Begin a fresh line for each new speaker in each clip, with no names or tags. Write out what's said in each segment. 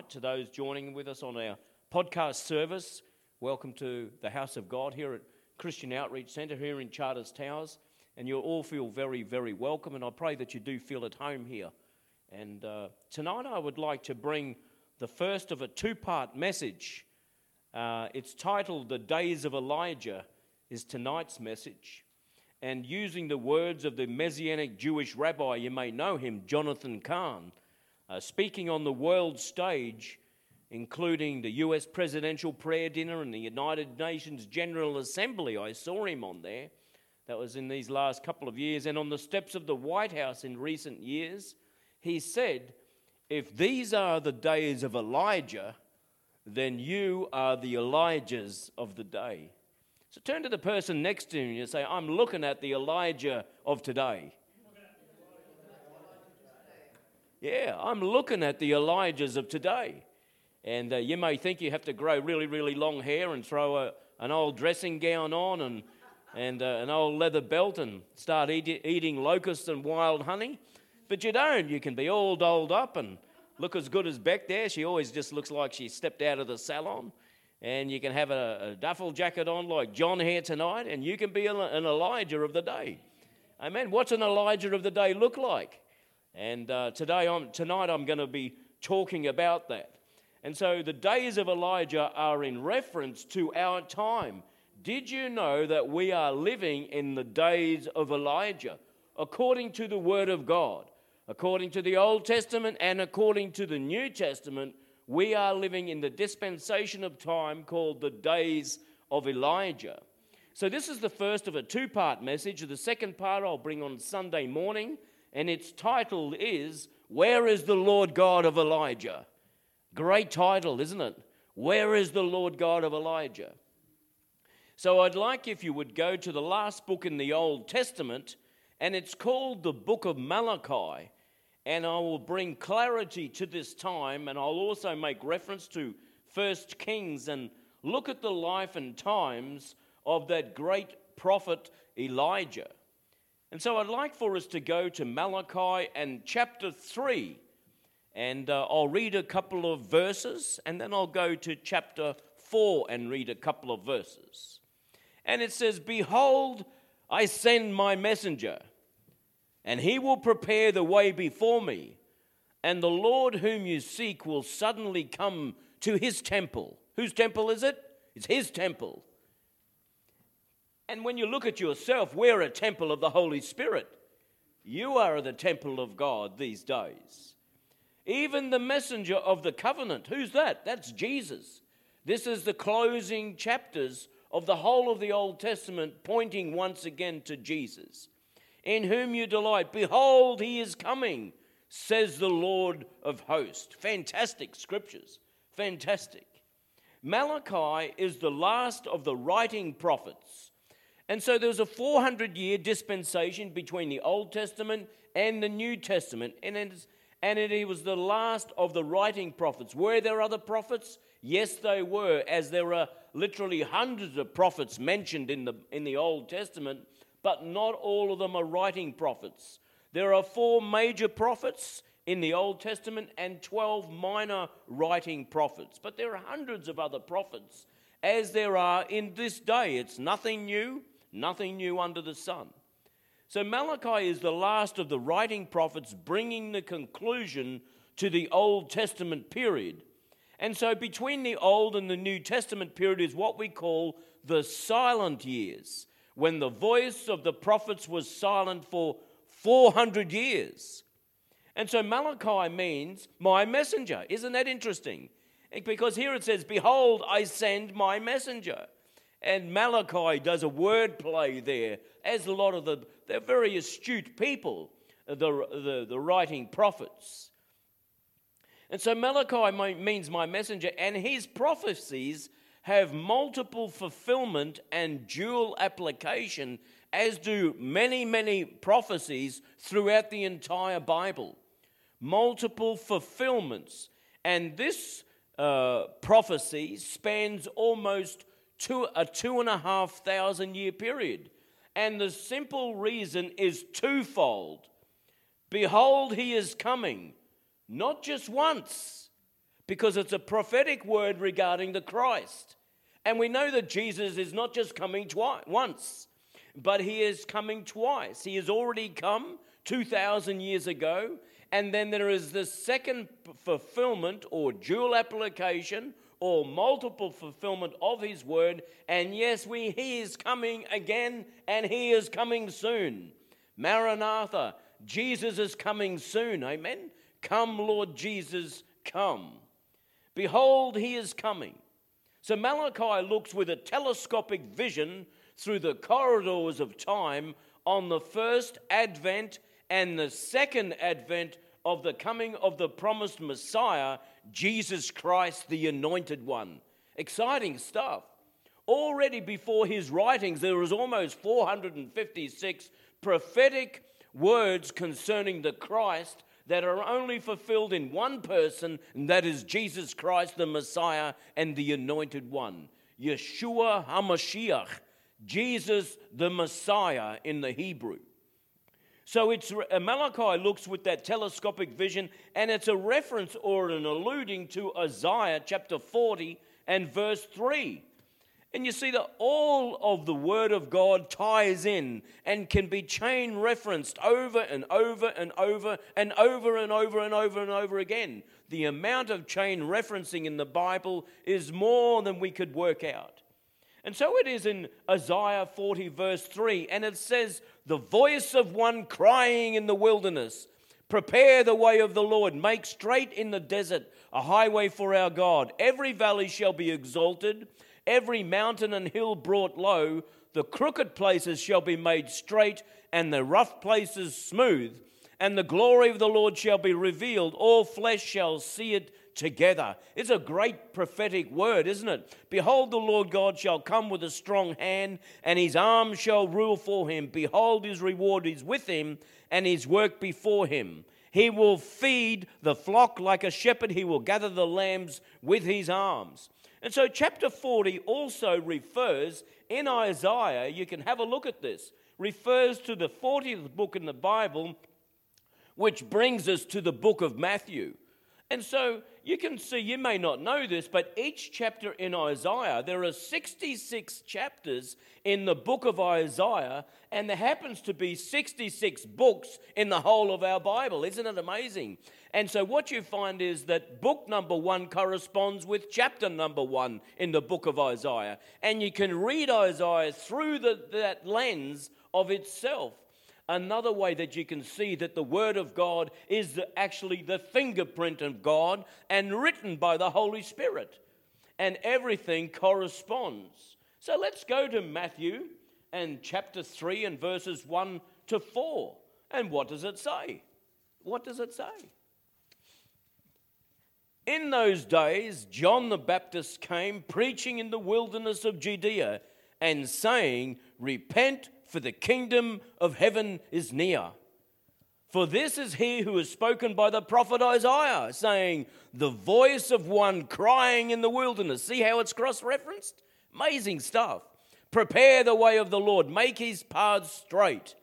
tonight. To those joining with us on our podcast service, welcome to the house of God here at Christian Outreach Centre here in Charters Towers. And you'll all feel very, very welcome. And I pray that you do feel at home here. And uh, tonight I would like to bring the first of a two part message. Uh, it's titled The Days of Elijah, is tonight's message. And using the words of the Messianic Jewish rabbi, you may know him, Jonathan Cahn uh, speaking on the world stage, including the US Presidential Prayer Dinner and the United Nations General Assembly. I saw him on there. That was in these last couple of years. And on the steps of the White House in recent years, he said, If these are the days of Elijah, then you are the Elijahs of the day. So turn to the person next to you and say, I'm looking at the Elijah of today. Yeah, I'm looking at the Elijahs of today. And uh, you may think you have to grow really, really long hair and throw a, an old dressing gown on and, and uh, an old leather belt and start eat, eating locusts and wild honey. But you don't. You can be all dolled up and look as good as Beck there. She always just looks like she stepped out of the salon. And you can have a, a duffel jacket on like John here tonight, and you can be an Elijah of the day. Amen. What's an Elijah of the day look like? And uh, today, I'm, tonight, I'm going to be talking about that. And so the days of Elijah are in reference to our time. Did you know that we are living in the days of Elijah according to the Word of God? According to the Old Testament and according to the New Testament, we are living in the dispensation of time called the days of Elijah. So, this is the first of a two part message. The second part I'll bring on Sunday morning and its title is Where is the Lord God of Elijah? Great title, isn't it? Where is the Lord God of Elijah? So I'd like if you would go to the last book in the Old Testament, and it's called the book of Malachi. And I will bring clarity to this time, and I'll also make reference to First Kings and look at the life and times of that great prophet Elijah. And so I'd like for us to go to Malachi and chapter 3. And uh, I'll read a couple of verses, and then I'll go to chapter 4 and read a couple of verses. And it says, Behold, I send my messenger, and he will prepare the way before me. And the Lord whom you seek will suddenly come to his temple. Whose temple is it? It's his temple. And when you look at yourself, we're a temple of the Holy Spirit. You are the temple of God these days. Even the messenger of the covenant, who's that? That's Jesus. This is the closing chapters of the whole of the Old Testament, pointing once again to Jesus. In whom you delight, behold, he is coming, says the Lord of hosts. Fantastic scriptures. Fantastic. Malachi is the last of the writing prophets and so there was a 400 year dispensation between the Old Testament and the New Testament. And, it, and it was the last of the writing prophets. Were there other prophets? Yes, they were, as there are literally hundreds of prophets mentioned in the, in the Old Testament, but not all of them are writing prophets. There are four major prophets in the Old Testament and 12 minor writing prophets. But there are hundreds of other prophets, as there are in this day. It's nothing new. Nothing new under the sun. So Malachi is the last of the writing prophets bringing the conclusion to the Old Testament period. And so between the Old and the New Testament period is what we call the silent years, when the voice of the prophets was silent for 400 years. And so Malachi means my messenger. Isn't that interesting? Because here it says, Behold, I send my messenger. And Malachi does a word play there, as a lot of the, they're very astute people, the, the, the writing prophets. And so Malachi means my messenger, and his prophecies have multiple fulfillment and dual application, as do many, many prophecies throughout the entire Bible. Multiple fulfillments. And this uh, prophecy spans almost two, a two and a half thousand year period. And the simple reason is twofold Behold, he is coming, not just once, because it's a prophetic word regarding the Christ. And we know that Jesus is not just coming twice, once, but he is coming twice. He has already come 2,000 years ago, and then there is the second fulfillment or dual application or multiple fulfillment of his word. And yes, we, he is coming again, and he is coming soon. Maranatha, Jesus is coming soon. Amen. Come, Lord Jesus, come. Behold, he is coming. So Malachi looks with a telescopic vision through the corridors of time on the first advent and the second advent of the coming of the promised Messiah, Jesus Christ, the anointed one. Exciting stuff. Already before his writings, there was almost 456 prophetic words concerning the Christ that are only fulfilled in one person, and that is Jesus Christ, the Messiah and the Anointed One. Yeshua HaMashiach, Jesus the Messiah in the Hebrew. So it's uh, Malachi looks with that telescopic vision, and it's a reference or an alluding to Isaiah chapter 40 and verse 3. And you see that all of the Word of God ties in and can be chain referenced over and over and over and over and over and over and over again. The amount of chain referencing in the Bible is more than we could work out. And so it is in Isaiah 40, verse 3, and it says, The voice of one crying in the wilderness, Prepare the way of the Lord, make straight in the desert a highway for our God. Every valley shall be exalted every mountain and hill brought low, the crooked places shall be made straight, and the rough places smooth. And the glory of the Lord shall be revealed. All flesh shall see it together. It's a great prophetic word, isn't it? Behold, the Lord God shall come with a strong hand, and his arm shall rule for him. Behold, his reward is with him, and his work before him. He will feed the flock like a shepherd, he will gather the lambs with his arms. And so, chapter 40 also refers in Isaiah, you can have a look at this, refers to the 40th book in the Bible, which brings us to the book of Matthew. And so you can see, you may not know this, but each chapter in Isaiah, there are 66 chapters in the book of Isaiah, and there happens to be 66 books in the whole of our Bible. Isn't it amazing? And so what you find is that book number one corresponds with chapter number one in the book of Isaiah. And you can read Isaiah through the, that lens of itself another way that you can see that the Word of God is actually the fingerprint of God and written by the Holy Spirit. And everything corresponds. So let's go to Matthew and chapter 3 and verses 1 to 4. And what does it say? What does it say? In those days, John the Baptist came preaching in the wilderness of Judea and saying, Repent, for the kingdom of heaven is near. For this is he who is spoken by the prophet Isaiah, saying, The voice of one crying in the wilderness. See how it's cross referenced? Amazing stuff. Prepare the way of the Lord, make his paths straight.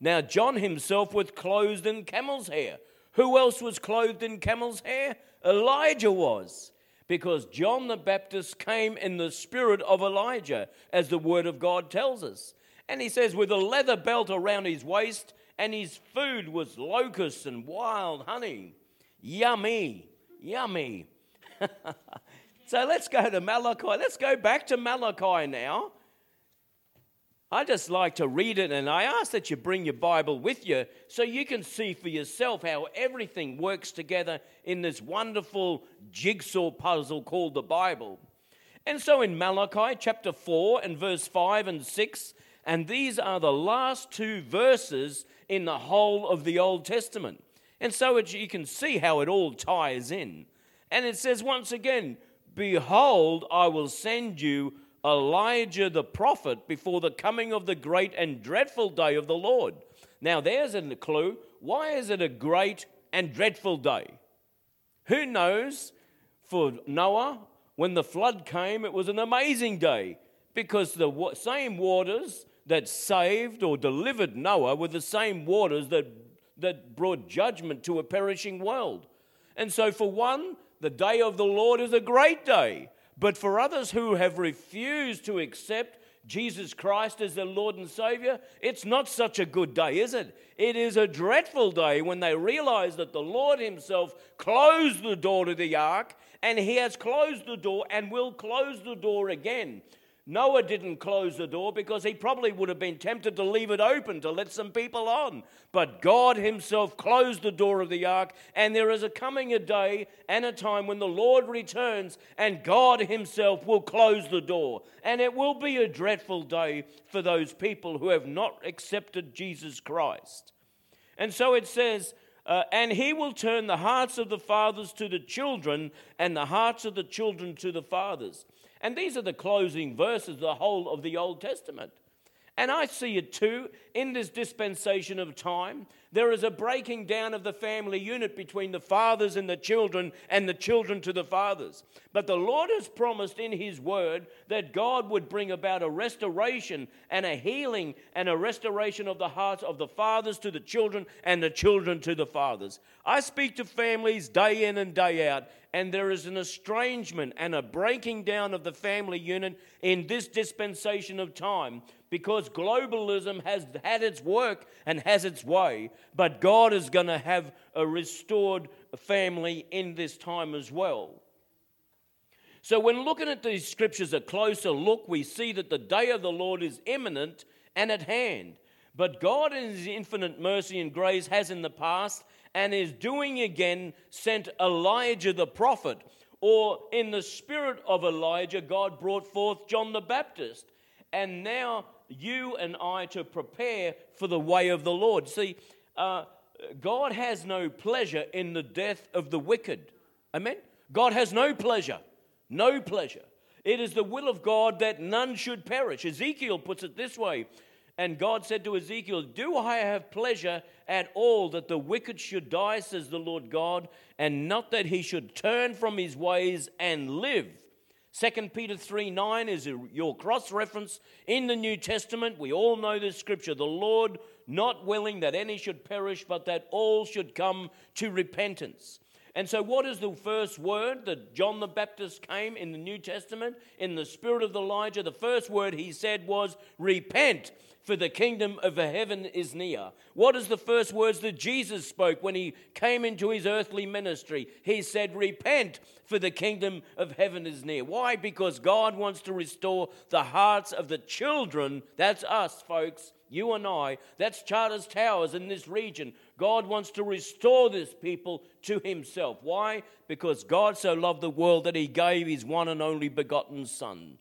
Now, John himself was clothed in camel's hair. Who else was clothed in camel's hair? Elijah was because John the Baptist came in the spirit of Elijah, as the word of God tells us. And he says, with a leather belt around his waist, and his food was locusts and wild honey. Yummy, yummy. so let's go to Malachi. Let's go back to Malachi now. I just like to read it, and I ask that you bring your Bible with you so you can see for yourself how everything works together in this wonderful jigsaw puzzle called the Bible. And so in Malachi chapter 4 and verse 5 and 6, and these are the last two verses in the whole of the Old Testament. And so it, you can see how it all ties in. And it says once again, Behold, I will send you Elijah the prophet before the coming of the great and dreadful day of the Lord. Now, there's a clue. Why is it a great and dreadful day? Who knows? For Noah, when the flood came, it was an amazing day because the same waters that saved or delivered Noah were the same waters that, that brought judgment to a perishing world. And so, for one, the day of the Lord is a great day. But for others who have refused to accept Jesus Christ as their Lord and Savior, it's not such a good day, is it? It is a dreadful day when they realize that the Lord Himself closed the door to the ark and He has closed the door and will close the door again. Noah didn't close the door because he probably would have been tempted to leave it open to let some people on. But God Himself closed the door of the ark, and there is a coming a day and a time when the Lord returns, and God Himself will close the door. And it will be a dreadful day for those people who have not accepted Jesus Christ. And so it says, uh, and he will turn the hearts of the fathers to the children, and the hearts of the children to the fathers. And these are the closing verses, the whole of the Old Testament. And I see it too in this dispensation of time. There is a breaking down of the family unit between the fathers and the children and the children to the fathers. But the Lord has promised in His word that God would bring about a restoration and a healing and a restoration of the hearts of the fathers to the children and the children to the fathers. I speak to families day in and day out, and there is an estrangement and a breaking down of the family unit in this dispensation of time because globalism has had its work and has its way, but God is going to have a restored family in this time as well. So, when looking at these scriptures a closer look, we see that the day of the Lord is imminent and at hand. But God, in His infinite mercy and grace, has in the past and is doing again sent Elijah the prophet. Or in the spirit of Elijah, God brought forth John the Baptist. And now you and I to prepare for the way of the Lord. See, uh, God has no pleasure in the death of the wicked. Amen? God has no pleasure. No pleasure. It is the will of God that none should perish. Ezekiel puts it this way and God said to Ezekiel, Do I have pleasure at all that the wicked should die, says the Lord God, and not that he should turn from his ways and live? 2 Peter 3 9 is your cross reference in the New Testament. We all know this scripture. The Lord not willing that any should perish, but that all should come to repentance. And so, what is the first word that John the Baptist came in the New Testament in the spirit of Elijah? The first word he said was, Repent for the kingdom of heaven is near. What is the first words that Jesus spoke when he came into his earthly ministry? He said, Repent, for the kingdom of heaven is near. Why? Because God wants to restore the hearts of the children. That's us, folks, you and I. That's Charters Towers in this region. God wants to restore this people to himself. Why? Because God so loved the world that he gave his one and only begotten Son.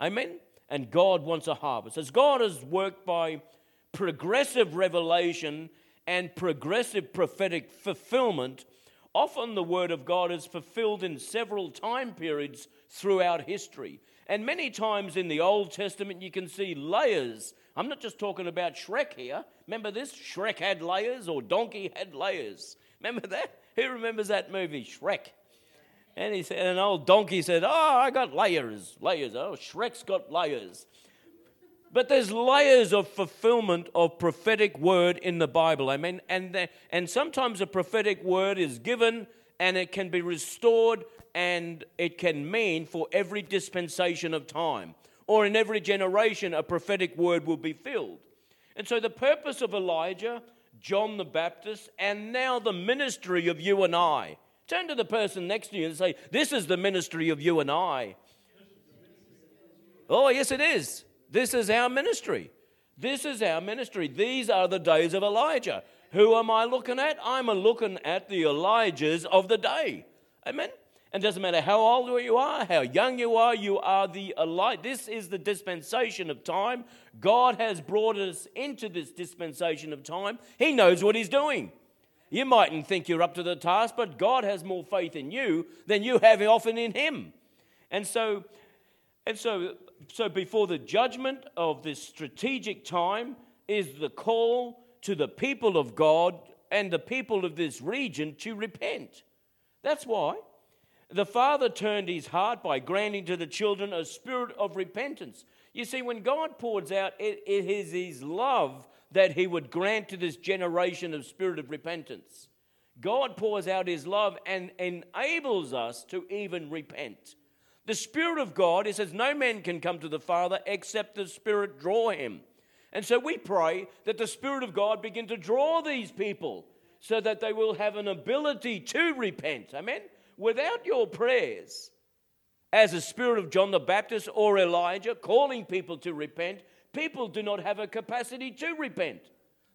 Amen? and God wants a harvest. As God has worked by progressive revelation and progressive prophetic fulfillment, often the Word of God is fulfilled in several time periods throughout history. And many times in the Old Testament, you can see layers. I'm not just talking about Shrek here. Remember this? Shrek had layers, or Donkey had layers. Remember that? Who remembers that movie, Shrek? And he said, an old donkey said, Oh, I got layers, layers. Oh, Shrek's got layers. But there's layers of fulfillment of prophetic word in the Bible. I mean, and, the, and sometimes a prophetic word is given and it can be restored and it can mean for every dispensation of time. Or in every generation, a prophetic word will be filled. And so the purpose of Elijah, John the Baptist, and now the ministry of you and I Turn to the person next to you and say, This is the ministry of you and I. Oh, yes, it is. This is our ministry. This is our ministry. These are the days of Elijah. Who am I looking at? I'm looking at the Elijahs of the day. Amen. And doesn't matter how old you are, how young you are, you are the Elijah. This is the dispensation of time. God has brought us into this dispensation of time. He knows what He's doing. You mightn't think you're up to the task, but God has more faith in you than you have often in Him. And so, and so, so before the judgment of this strategic time is the call to the people of God and the people of this region to repent. That's why the Father turned his heart by granting to the children a spirit of repentance. You see, when God pours out, it, it is his love that he would grant to this generation of spirit of repentance. God pours out his love and enables us to even repent. The Spirit of God, he says, no man can come to the Father except the Spirit draw him. And so we pray that the Spirit of God begin to draw these people so that they will have an ability to repent. Amen? Without your prayers, as the spirit of John the Baptist or Elijah calling people to repent, people do not have a capacity to repent.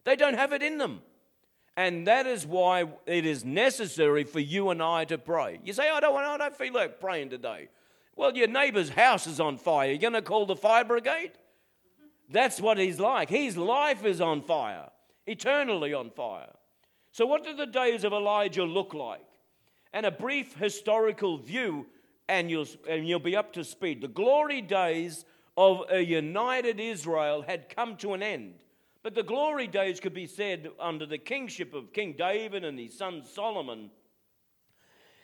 They don't have it in them. And that is why it is necessary for you and I to pray. You say, I don't want, I don't feel like praying today. Well, your neighbor's house is on fire. You're going to call the fire brigade? That's what he's like. His life is on fire, eternally on fire. So, what do the days of Elijah look like? And a brief historical view, and you'll, and you'll be up to speed. The glory days of a united Israel had come to an end. But the glory days could be said under the kingship of King David and his son Solomon.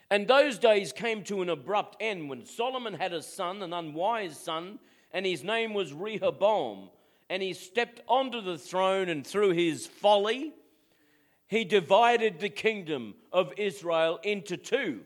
And those days came to an abrupt end when Solomon had a son, an unwise son, and his name was Rehoboam. And he stepped onto the throne, and through his folly, he divided the kingdom of Israel into two.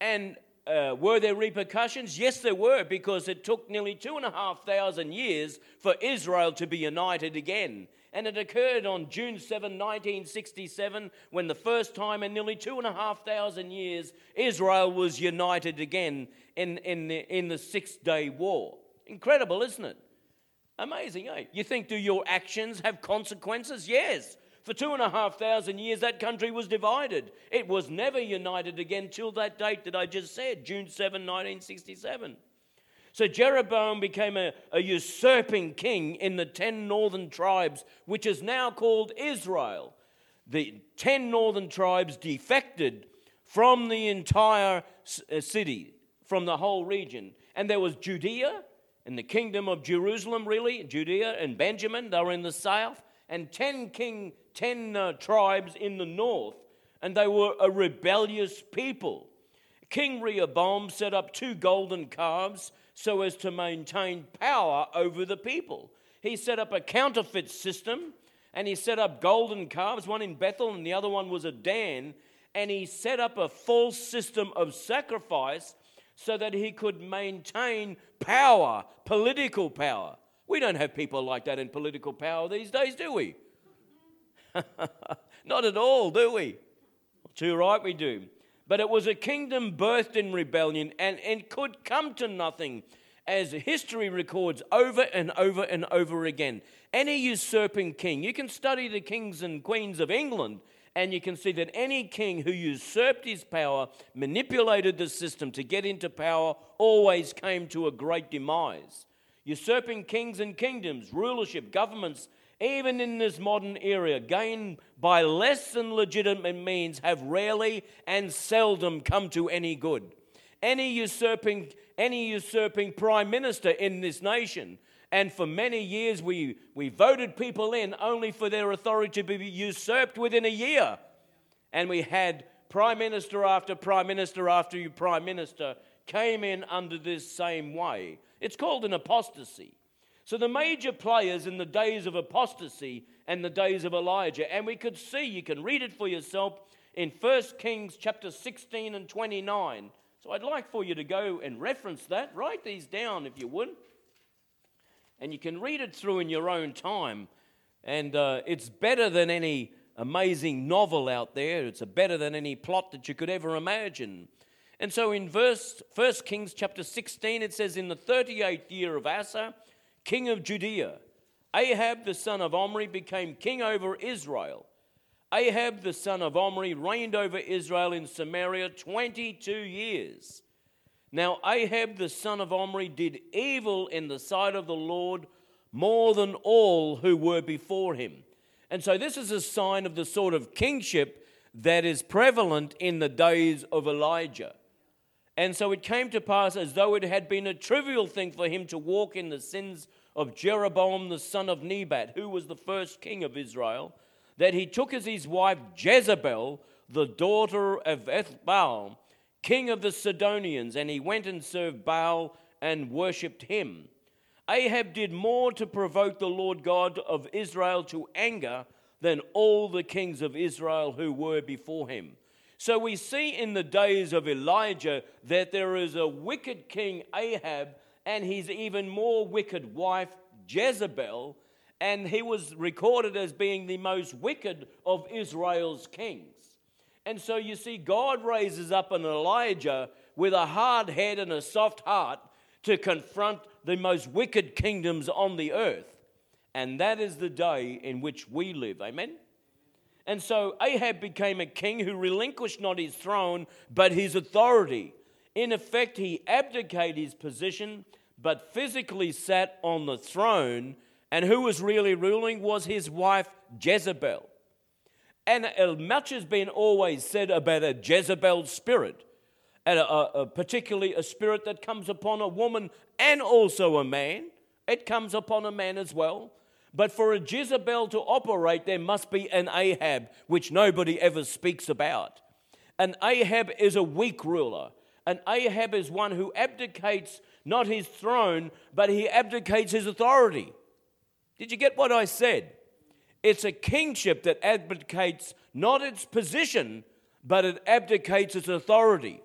And uh, were there repercussions? Yes, there were, because it took nearly two and a half thousand years for Israel to be united again. And it occurred on June 7, 1967, when the first time in nearly two and a half thousand years Israel was united again in, in, the, in the Six Day War. Incredible, isn't it? Amazing, eh? You think, do your actions have consequences? Yes. For two and a half thousand years, that country was divided. It was never united again till that date that I just said, June 7, 1967. So Jeroboam became a, a usurping king in the ten northern tribes, which is now called Israel. The ten northern tribes defected from the entire uh, city, from the whole region. And there was Judea and the kingdom of Jerusalem, really, Judea and Benjamin, they were in the south, and ten king 10 uh, tribes in the north, and they were a rebellious people. King Rehoboam set up two golden calves so as to maintain power over the people. He set up a counterfeit system and he set up golden calves, one in Bethel and the other one was at Dan. And he set up a false system of sacrifice so that he could maintain power, political power. We don't have people like that in political power these days, do we? Not at all, do we? Too right we do. But it was a kingdom birthed in rebellion and, and could come to nothing, as history records over and over and over again. Any usurping king, you can study the kings and queens of England, and you can see that any king who usurped his power, manipulated the system to get into power, always came to a great demise. Usurping kings and kingdoms, rulership, governments, even in this modern era, gained by less than legitimate means, have rarely and seldom come to any good. Any usurping, any usurping prime minister in this nation, and for many years we, we voted people in only for their authority to be usurped within a year. And we had prime minister after prime minister after prime minister came in under this same way. It's called an apostasy. So the major players in the days of apostasy and the days of Elijah, and we could see, you can read it for yourself in 1 Kings chapter 16 and 29. So I'd like for you to go and reference that. Write these down if you would. And you can read it through in your own time. And uh, it's better than any amazing novel out there. It's better than any plot that you could ever imagine. And so in verse 1 Kings chapter 16, it says, In the 38th year of Asa, king of Judea. Ahab the son of Omri became king over Israel. Ahab the son of Omri reigned over Israel in Samaria 22 years. Now, Ahab the son of Omri did evil in the sight of the Lord more than all who were before him. And so, this is a sign of the sort of kingship that is prevalent in the days of Elijah. And so it came to pass as though it had been a trivial thing for him to walk in the sins of Jeroboam the son of Nebat, who was the first king of Israel, that he took as his wife Jezebel, the daughter of Ethbaal, king of the Sidonians, and he went and served Baal and worshipped him. Ahab did more to provoke the Lord God of Israel to anger than all the kings of Israel who were before him. So we see in the days of Elijah that there is a wicked king Ahab and his even more wicked wife Jezebel, and he was recorded as being the most wicked of Israel's kings. And so you see, God raises up an Elijah with a hard head and a soft heart to confront the most wicked kingdoms on the earth. And that is the day in which we live. Amen? And so Ahab became a king who relinquished not his throne, but his authority. In effect, he abdicated his position, but physically sat on the throne. And who was really ruling was his wife Jezebel. And much has been always said about a Jezebel spirit, and a, a, particularly a spirit that comes upon a woman and also a man. It comes upon a man as well. But for a Jezebel to operate, there must be an Ahab, which nobody ever speaks about. An Ahab is a weak ruler. An Ahab is one who abdicates not his throne, but he abdicates his authority. Did you get what I said? It's a kingship that abdicates not its position, but it abdicates its authority.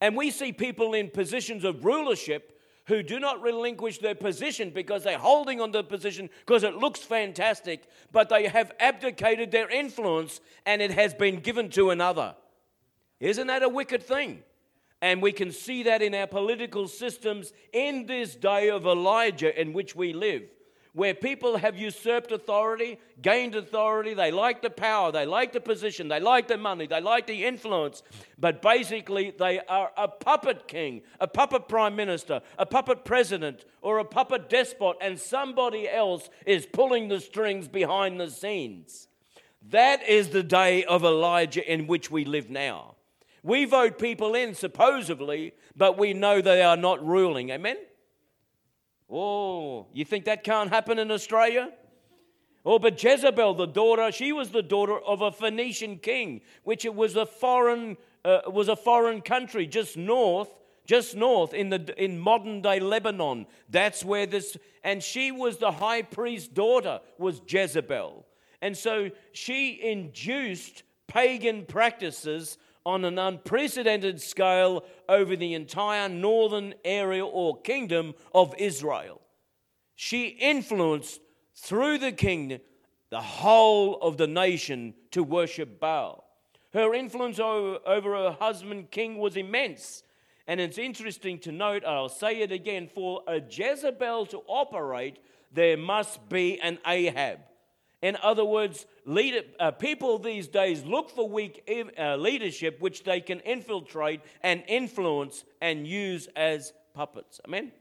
And we see people in positions of rulership who do not relinquish their position because they're holding on to the position because it looks fantastic, but they have abdicated their influence and it has been given to another. Isn't that a wicked thing? And we can see that in our political systems in this day of Elijah in which we live where people have usurped authority, gained authority, they like the power, they like the position, they like the money, they like the influence, but basically they are a puppet king, a puppet prime minister, a puppet president, or a puppet despot, and somebody else is pulling the strings behind the scenes. That is the day of Elijah in which we live now. We vote people in, supposedly, but we know they are not ruling. Amen? Oh, you think that can't happen in Australia? Oh, but Jezebel, the daughter, she was the daughter of a Phoenician king, which it was a foreign, uh, was a foreign country just north, just north in the in modern day Lebanon. That's where this, and she was the high priest's daughter, was Jezebel, and so she induced pagan practices on an unprecedented scale over the entire northern area or kingdom of Israel. She influenced through the kingdom the whole of the nation to worship Baal. Her influence over her husband, king, was immense. And it's interesting to note, I'll say it again, for a Jezebel to operate, there must be an Ahab. In other words, leader, uh, people these days look for weak uh, leadership which they can infiltrate and influence and use as puppets. Amen?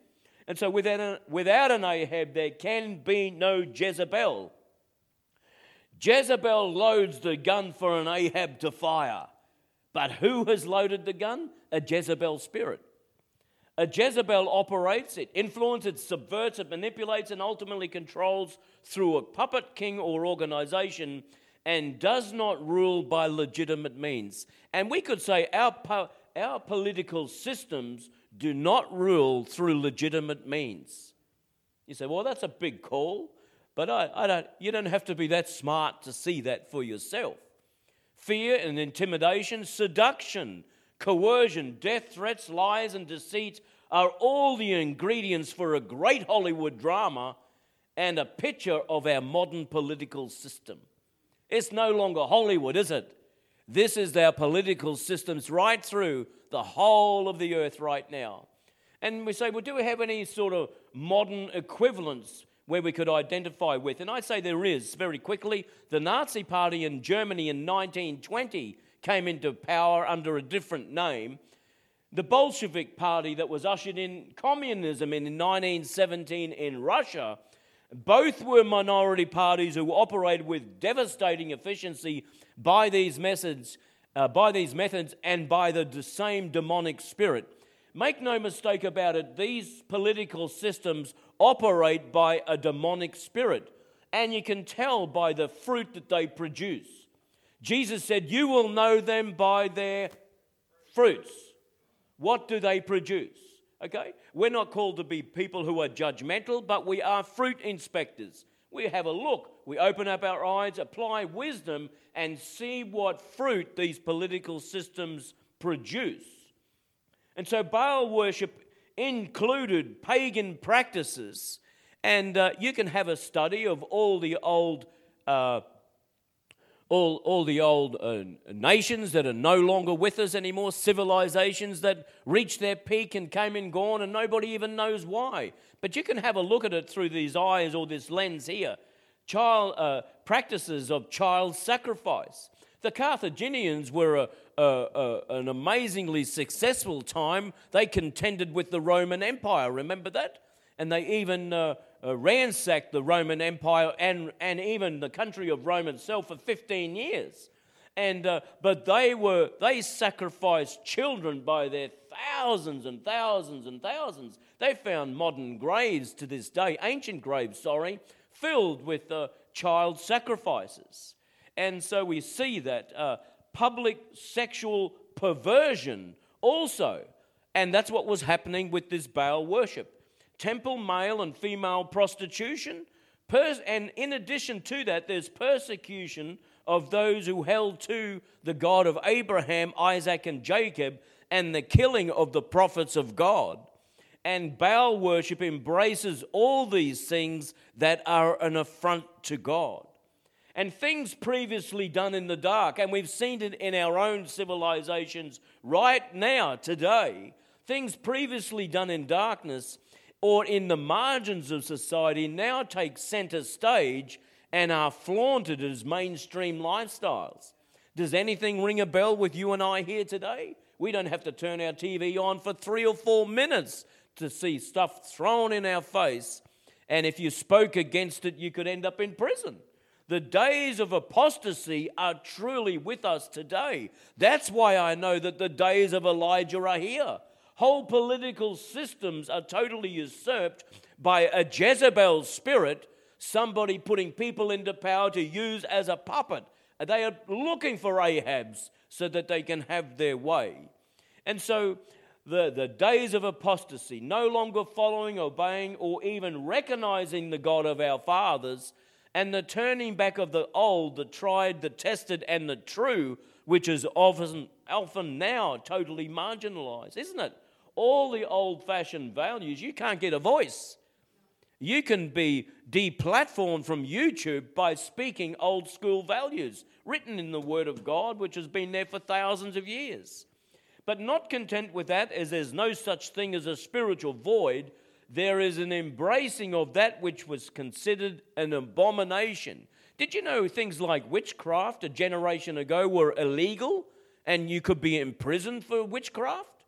And so, without, without an Ahab, there can be no Jezebel. Jezebel loads the gun for an Ahab to fire. But who has loaded the gun? A Jezebel spirit. A Jezebel operates, it influences, it subverts, it manipulates, and ultimately controls through a puppet king or organization and does not rule by legitimate means. And we could say our, po- our political systems do not rule through legitimate means. You say, well, that's a big call, but I, I don't, you don't have to be that smart to see that for yourself. Fear and intimidation, seduction, coercion, death threats, lies, and deceit are all the ingredients for a great Hollywood drama and a picture of our modern political system. It's no longer Hollywood, is it? This is our political systems right through the whole of the earth right now. And we say, well, do we have any sort of modern equivalents where we could identify with? And I say there is very quickly. The Nazi Party in Germany in 1920 came into power under a different name. The Bolshevik Party that was ushered in communism in 1917 in Russia, both were minority parties who operated with devastating efficiency by these methods, uh, by these methods and by the same demonic spirit. Make no mistake about it, these political systems operate by a demonic spirit, and you can tell by the fruit that they produce. Jesus said, You will know them by their fruits. What do they produce? Okay? We're not called to be people who are judgmental, but we are fruit inspectors. We have a look, we open up our eyes, apply wisdom, and see what fruit these political systems produce. And so Baal worship included pagan practices, and uh, you can have a study of all the old. Uh, all, all the old uh, nations that are no longer with us anymore, civilizations that reached their peak and came and gone, and nobody even knows why. But you can have a look at it through these eyes or this lens here. Child uh, practices of child sacrifice. The Carthaginians were a, a, a, an amazingly successful time. They contended with the Roman Empire. Remember that? And they even uh, uh, ransacked the Roman Empire and, and even the country of Rome itself for 15 years. And, uh, but they were they sacrificed children by their thousands and thousands and thousands. They found modern graves to this day, ancient graves, sorry, filled with uh, child sacrifices. And so we see that uh, public sexual perversion also, and that's what was happening with this Baal worship temple male and female prostitution. and in addition to that, there's persecution of those who held to the God of Abraham, Isaac, and Jacob, and the killing of the prophets of God. And Baal worship embraces all these things that are an affront to God. And things previously done in the dark, and we've seen it in our own civilizations right now, today, things previously done in darkness or in the margins of society now take center stage and are flaunted as mainstream lifestyles. Does anything ring a bell with you and I here today? We don't have to turn our TV on for three or four minutes to see stuff thrown in our face. And if you spoke against it, you could end up in prison. The days of apostasy are truly with us today. That's why I know that the days of Elijah are here. Whole political systems are totally usurped by a Jezebel spirit, somebody putting people into power to use as a puppet. They are looking for Ahabs so that they can have their way. And so the, the days of apostasy, no longer following, obeying, or even recognizing the God of our fathers, and the turning back of the old, the tried, the tested, and the true, which is often, often now totally marginalized, isn't it? All the old fashioned values, you can't get a voice. You can be deplatformed from YouTube by speaking old school values written in the Word of God, which has been there for thousands of years. But not content with that, as there's no such thing as a spiritual void, there is an embracing of that which was considered an abomination. Did you know things like witchcraft a generation ago were illegal and you could be imprisoned for witchcraft?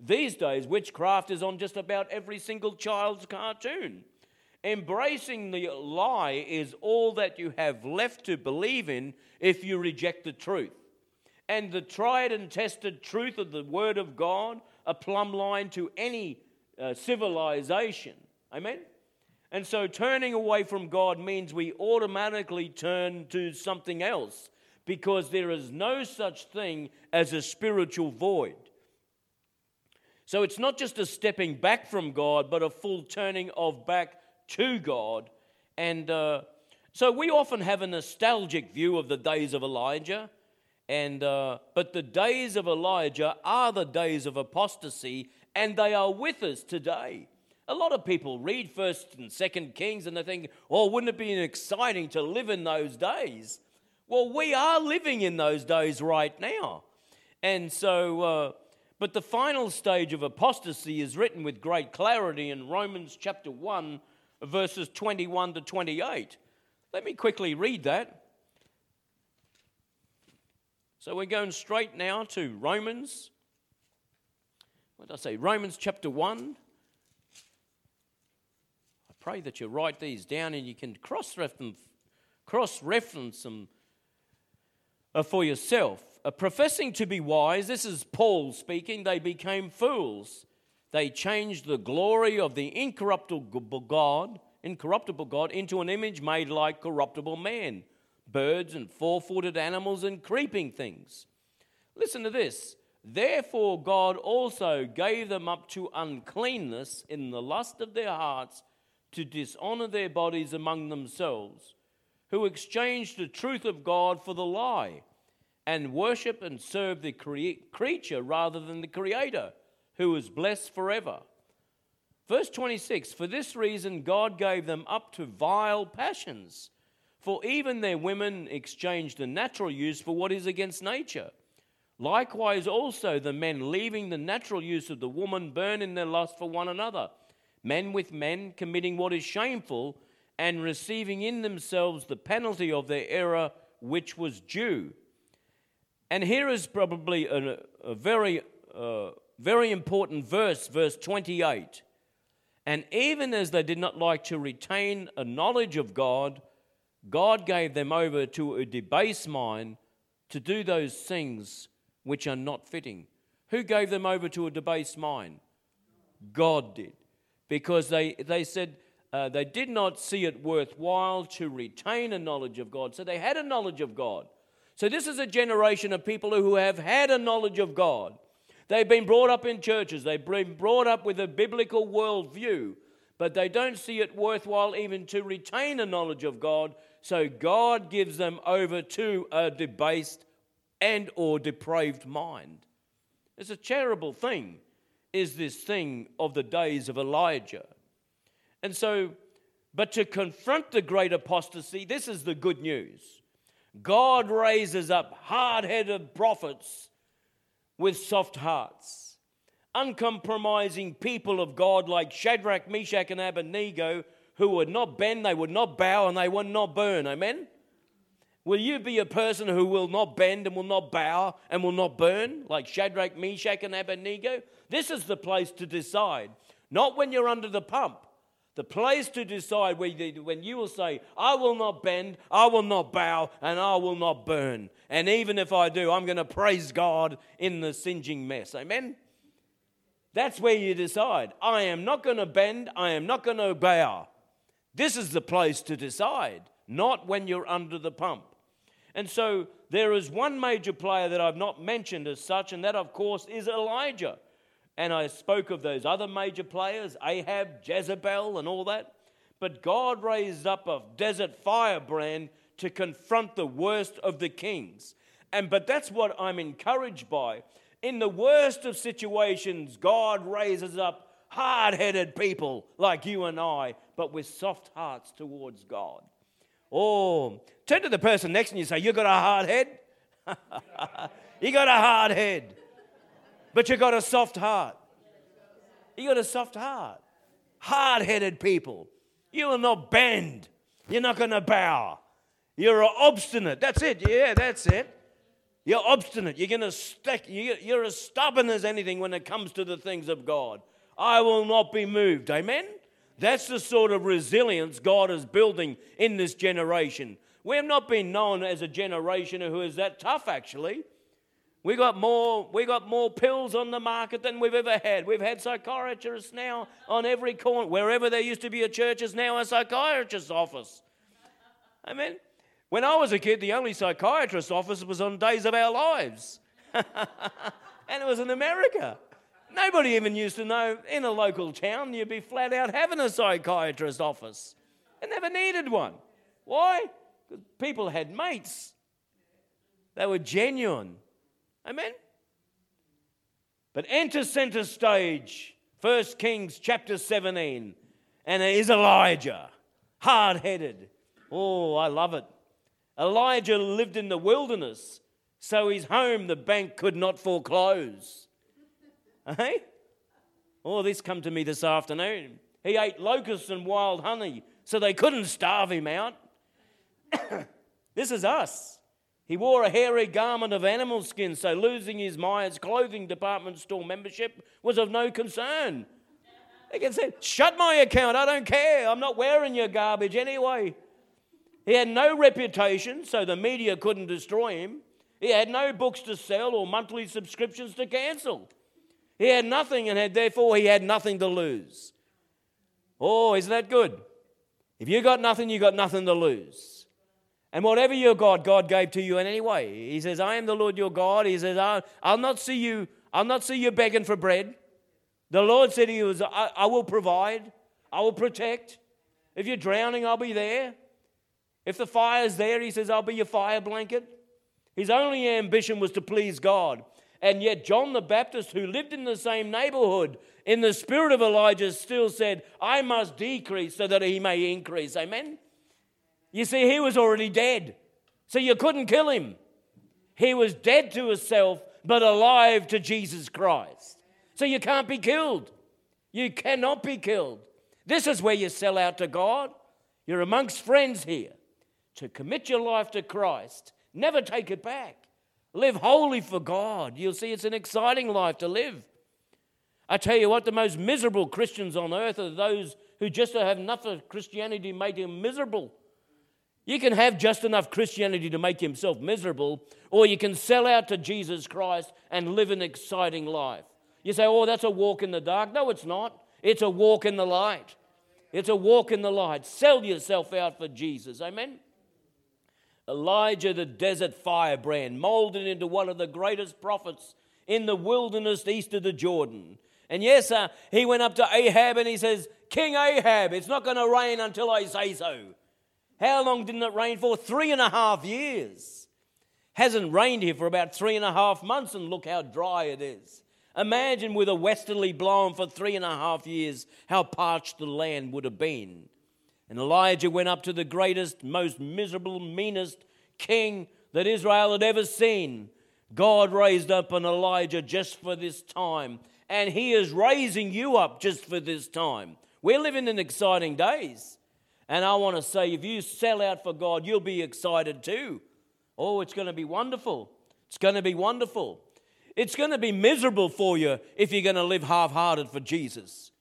These days, witchcraft is on just about every single child's cartoon. Embracing the lie is all that you have left to believe in if you reject the truth. And the tried and tested truth of the Word of God, a plumb line to any uh, civilization. Amen? And so turning away from God means we automatically turn to something else because there is no such thing as a spiritual void. So it's not just a stepping back from God, but a full turning of back to God. And uh, so we often have a nostalgic view of the days of Elijah. And, uh, but the days of Elijah are the days of apostasy, and they are with us today. A lot of people read First and Second Kings, and they think, "Oh, wouldn't it be exciting to live in those days?" Well, we are living in those days right now, and so uh, but the final stage of apostasy is written with great clarity in Romans chapter 1, verses 21 to 28. Let me quickly read that. So we're going straight now to Romans. What did I say? Romans chapter 1. I pray that you write these down and you can cross reference, them uh, for yourself Uh, professing to be wise, this is Paul speaking, they became fools. They changed the glory of the incorruptible God, incorruptible God into an image made like corruptible man, birds and four-footed animals and creeping things. Listen to this. Therefore God also gave them up to uncleanness in the lust of their hearts to dishonor their bodies among themselves, who exchanged the truth of God for the lie, and worship and serve the crea- creature rather than the Creator, who is blessed forever. Verse 26 For this reason, God gave them up to vile passions. For even their women exchanged the natural use for what is against nature. Likewise, also the men, leaving the natural use of the woman, burn in their lust for one another men with men committing what is shameful and receiving in themselves the penalty of their error which was due. And here is probably a, a very, uh, very important verse, verse 28. And even as they did not like to retain a knowledge of God, God gave them over to a debased mind to do those things which are not fitting. Who gave them over to a debased mind? God did because they, they said uh, they did not see it worthwhile to retain a knowledge of God. So they had a knowledge of God. So this is a generation of people who have had a knowledge of God. They've been brought up in churches, they've been brought up with a biblical worldview, but they don't see it worthwhile even to retain a knowledge of God. So God gives them over to a debased and or depraved mind. It's a terrible thing is this thing of the days of Elijah. And so, but to confront the great apostasy, this is the good news. God raises up hard headed prophets with soft hearts, uncompromising people of God like Shadrach, Meshach, and Abednego, who would not bend, they would not bow, and they would not burn. Amen? Will you be a person who will not bend and will not bow and will not burn, like Shadrach, Meshach, and Abednego? This is the place to decide, not when you're under the pump. The place to decide when you will say, I will not bend, I will not bow, and I will not burn. And even if I do, I'm going to praise God in the singeing mess. Amen? That's where you decide. I am not going to bend, I am not going to bow. This is the place to decide, not when you're under the pump. And so there is one major player that I've not mentioned as such, and that, of course, is Elijah. And I spoke of those other major players, Ahab, Jezebel, and all that. But God raised up a desert firebrand to confront the worst of the kings. And but that's what I'm encouraged by. In the worst of situations, God raises up hard-headed people like you and I, but with soft hearts towards God. Oh, turn to the person next to you and say, You got a hard head? you got a hard head but you got a soft heart. You got a soft heart. Hard headed people. You will not bend. You're not going to bow. You're obstinate. That's it. Yeah, that's it. You're obstinate. You're going to stick. You're as stubborn as anything when it comes to the things of God. I will not be moved. Amen? That's the sort of resilience God is building in this generation. We have not been known as a generation who is that tough, actually. We got more, we got more pills on the market than we've ever had. We've had psychiatrists now on every corner. Wherever there used to be a church is now a psychiatrist's office. I mean, when I was a kid, the only psychiatrist's office was on Days of Our Lives. and it was in America. Nobody even used to know in a local town you'd be flat out having a psychiatrist's office. I never needed one. Why? Because people had mates. They were genuine. Amen? But enter center stage, 1 Kings chapter 17, and it is Elijah, hard headed. Oh, I love it. Elijah lived in the wilderness, so his home the bank could not foreclose. Hey? Oh, this come to me this afternoon. He ate locusts and wild honey, so they couldn't starve him out. this is us. He wore a hairy garment of animal skin, so losing his Myers clothing department store membership was of no concern. He can say, Shut my account, I don't care, I'm not wearing your garbage anyway. He had no reputation, so the media couldn't destroy him. He had no books to sell or monthly subscriptions to cancel. He had nothing, and had, therefore he had nothing to lose. Oh, isn't that good? If you got nothing, you got nothing to lose. And whatever your God, God gave to you in any way. He says, I am the Lord your God. He says, I'll, not see you, I'll not see you begging for bread. The Lord said he was, I, I will provide, I will protect, If you're drowning, I'll be there. If the fire's there, he says, I'll be your fire blanket. His only ambition was to please God. And yet, John the Baptist, who lived in the same neighborhood, in the spirit of Elijah, still said, I must decrease so that he may increase. Amen? You see, he was already dead. So you couldn't kill him. He was dead to himself, but alive to Jesus Christ. So you can't be killed. You cannot be killed. This is where you sell out to God. You're amongst friends here. To commit your life to Christ, never take it back. Live wholly for God. You'll see it's an exciting life to live. I tell you what, the most miserable Christians on earth are those who just have enough of Christianity to make them miserable. You can have just enough Christianity to make himself miserable, or you can sell out to Jesus Christ and live an exciting life. You say, oh, that's a walk in the dark. No, it's not. It's a walk in the light. It's a walk in the light. Sell yourself out for Jesus. Amen. Elijah, the desert firebrand, molded into one of the greatest prophets in the wilderness east of the Jordan. And yes, uh, he went up to Ahab and he says, King Ahab, it's not going to rain until I say so. How long didn't it rain for? Three and a half years. Hasn't rained here for about three and a half months, and look how dry it is. Imagine with a westerly blowing for three and a half years how parched the land would have been. And Elijah went up to the greatest, most miserable, meanest king that Israel had ever seen. God raised up an Elijah just for this time, and he is raising you up just for this time. We're living in exciting days. And I want to say, if you sell out for God, you'll be excited too. Oh, it's going to be wonderful. It's going to be wonderful. It's going to be miserable for you if you're going to live half hearted for Jesus.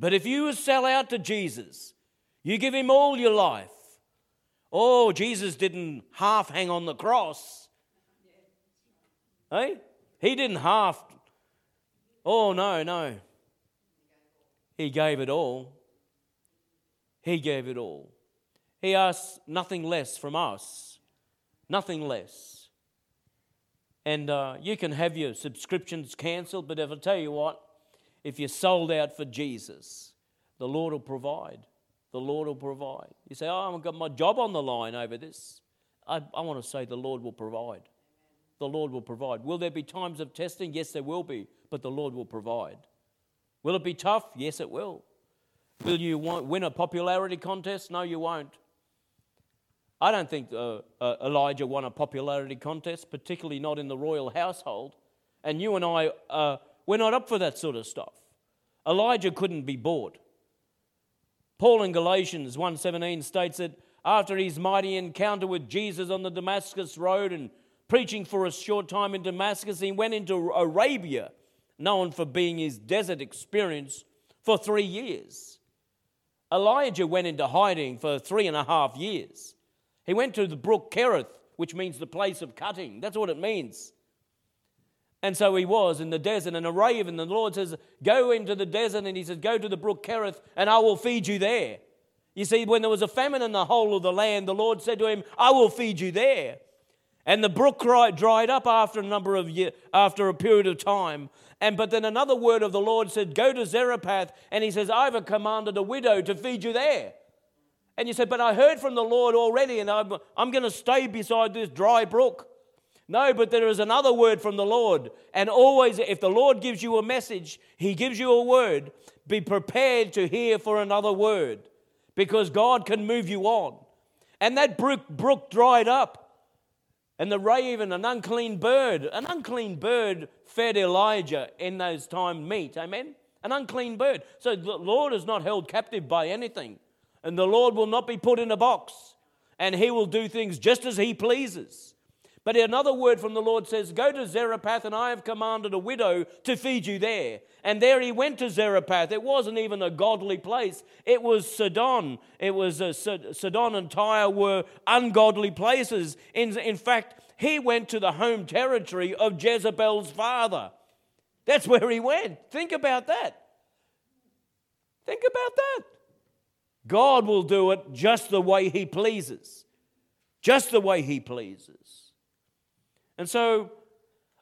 But if you sell out to Jesus, you give him all your life. Oh, Jesus didn't half hang on the cross. Hey? He didn't half. Oh, no, no. He gave it all. He gave it all. He asked nothing less from us. Nothing less. And uh, you can have your subscriptions cancelled, but if I tell you what, if you're sold out for Jesus, the Lord will provide the Lord will provide. You say, Oh, I've got my job on the line over this. I, I want to say the Lord will provide. The Lord will provide. Will there be times of testing? Yes, there will be, but the Lord will provide. Will it be tough? Yes, it will. Will you win a popularity contest? No, you won't. I don't think uh, uh, Elijah won a popularity contest, particularly not in the royal household. And you and I, uh, we're not up for that sort of stuff. Elijah couldn't be bought. Paul in Galatians 1:17 states that after his mighty encounter with Jesus on the Damascus road and preaching for a short time in Damascus, he went into Arabia, known for being his desert experience, for three years. Elijah went into hiding for three and a half years. He went to the brook Kerith, which means the place of cutting. That's what it means. And so he was in the desert, and a raven, the Lord says, Go into the desert, and he says, Go to the brook Kerith, and I will feed you there. You see, when there was a famine in the whole of the land, the Lord said to him, I will feed you there. And the brook dried up after a number of years, after a period of time. And but then another word of the Lord said, Go to Zarephath, and he says, I've commanded a widow to feed you there. And you said, But I heard from the Lord already, and I'm, I'm going to stay beside this dry brook. No, but there is another word from the Lord. And always, if the Lord gives you a message, He gives you a word, be prepared to hear for another word because God can move you on. And that brook, brook dried up. And the raven, an unclean bird, an unclean bird fed Elijah in those times meat. Amen? An unclean bird. So the Lord is not held captive by anything. And the Lord will not be put in a box. And He will do things just as He pleases. But another word from the Lord says, Go to Zarephath, and I have commanded a widow to feed you there. And there he went to Zarephath. It wasn't even a godly place, it was Sidon. It was uh, Sidon and Tyre were ungodly places. In, in fact, he went to the home territory of Jezebel's father. That's where he went. Think about that. Think about that. God will do it just the way he pleases. Just the way he pleases. And so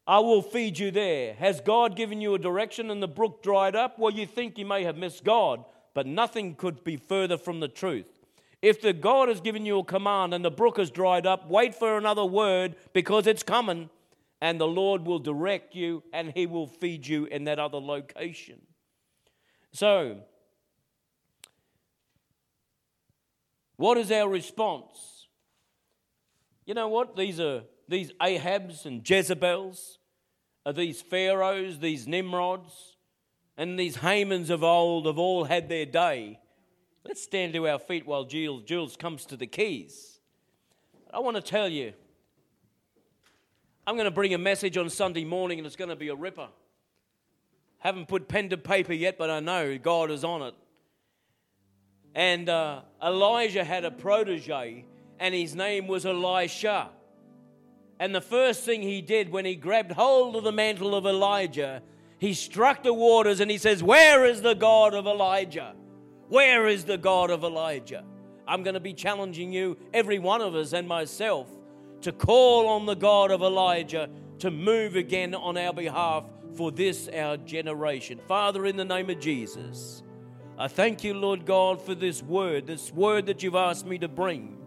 I will feed you there. Has God given you a direction and the brook dried up? Well, you think you may have missed God, but nothing could be further from the truth. If the God has given you a command and the brook has dried up, wait for another word because it's coming, and the Lord will direct you and He will feed you in that other location. So, what is our response? You know what? These are these Ahabs and Jezebels, are these Pharaohs, these Nimrods, and these Hamans of old have all had their day. Let's stand to our feet while Jules, Jules comes to the keys. I want to tell you, I'm going to bring a message on Sunday morning and it's going to be a ripper. Haven't put pen to paper yet, but I know God is on it. And uh, Elijah had a protege, and his name was Elisha. And the first thing he did when he grabbed hold of the mantle of Elijah, he struck the waters and he says, Where is the God of Elijah? Where is the God of Elijah? I'm going to be challenging you, every one of us and myself, to call on the God of Elijah to move again on our behalf for this our generation. Father, in the name of Jesus, I thank you, Lord God, for this word, this word that you've asked me to bring.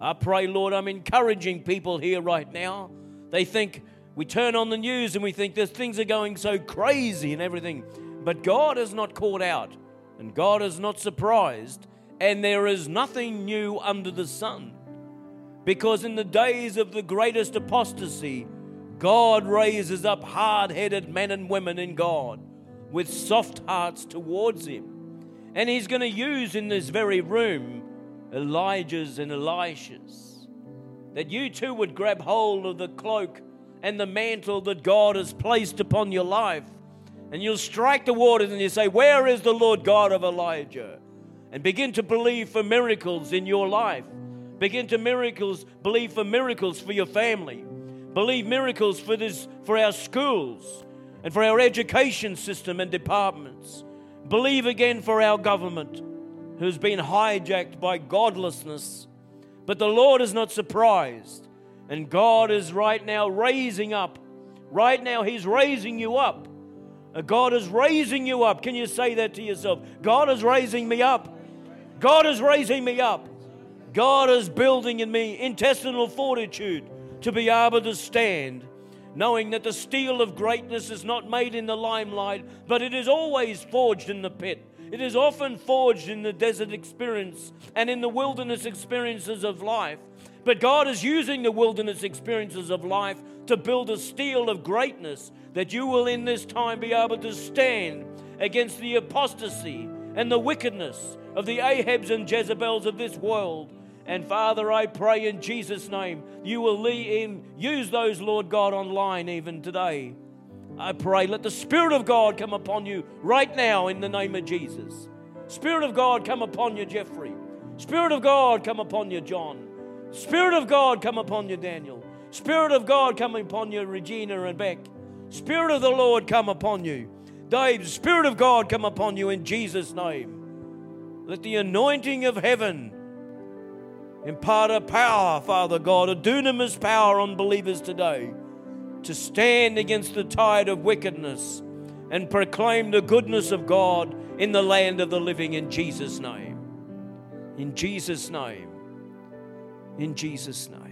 I pray, Lord, I'm encouraging people here right now. They think we turn on the news and we think this things are going so crazy and everything. But God is not caught out and God is not surprised, and there is nothing new under the sun. Because in the days of the greatest apostasy, God raises up hard headed men and women in God with soft hearts towards Him. And He's going to use in this very room Elijah's and Elishas. That you too would grab hold of the cloak and the mantle that God has placed upon your life and you'll strike the waters and you say, Where is the Lord God of Elijah? And begin to believe for miracles in your life. Begin to miracles, believe for miracles for your family. Believe miracles for this for our schools and for our education system and departments. Believe again for our government who's been hijacked by godlessness. But the Lord is not surprised. And God is right now raising up. Right now, He's raising you up uh, God is raising you up. Can you say that to yourself? God is raising me up. God is raising me up. God is building in me intestinal fortitude to be able to stand, knowing that the steel of greatness is not made in the limelight, but it is always forged in the pit. It is often forged in the desert experience and in the wilderness experiences of life. But God is using the wilderness experiences of life to build a steel of greatness that you will in this time be able to stand against the apostasy and the wickedness of the Ahabs and Jezebels of this world. And Father, I pray in Jesus' name, you will lead in, use those, Lord God, online even today. I pray, let the Spirit of God come upon you right now in the name of Jesus. Spirit of God, come upon you, Jeffrey. Spirit of God, come upon you, John. Spirit of God, come upon you, Daniel. Spirit of God, come upon you, Regina and Beck. Spirit of the Lord come upon you. Dave, Spirit of God come upon you in Jesus' name. Let the anointing of heaven impart a power, Father God, a dunamis power on believers today to stand against the tide of wickedness and proclaim the goodness of God in the land of the living in Jesus' name. In Jesus' name. In Jesus' name.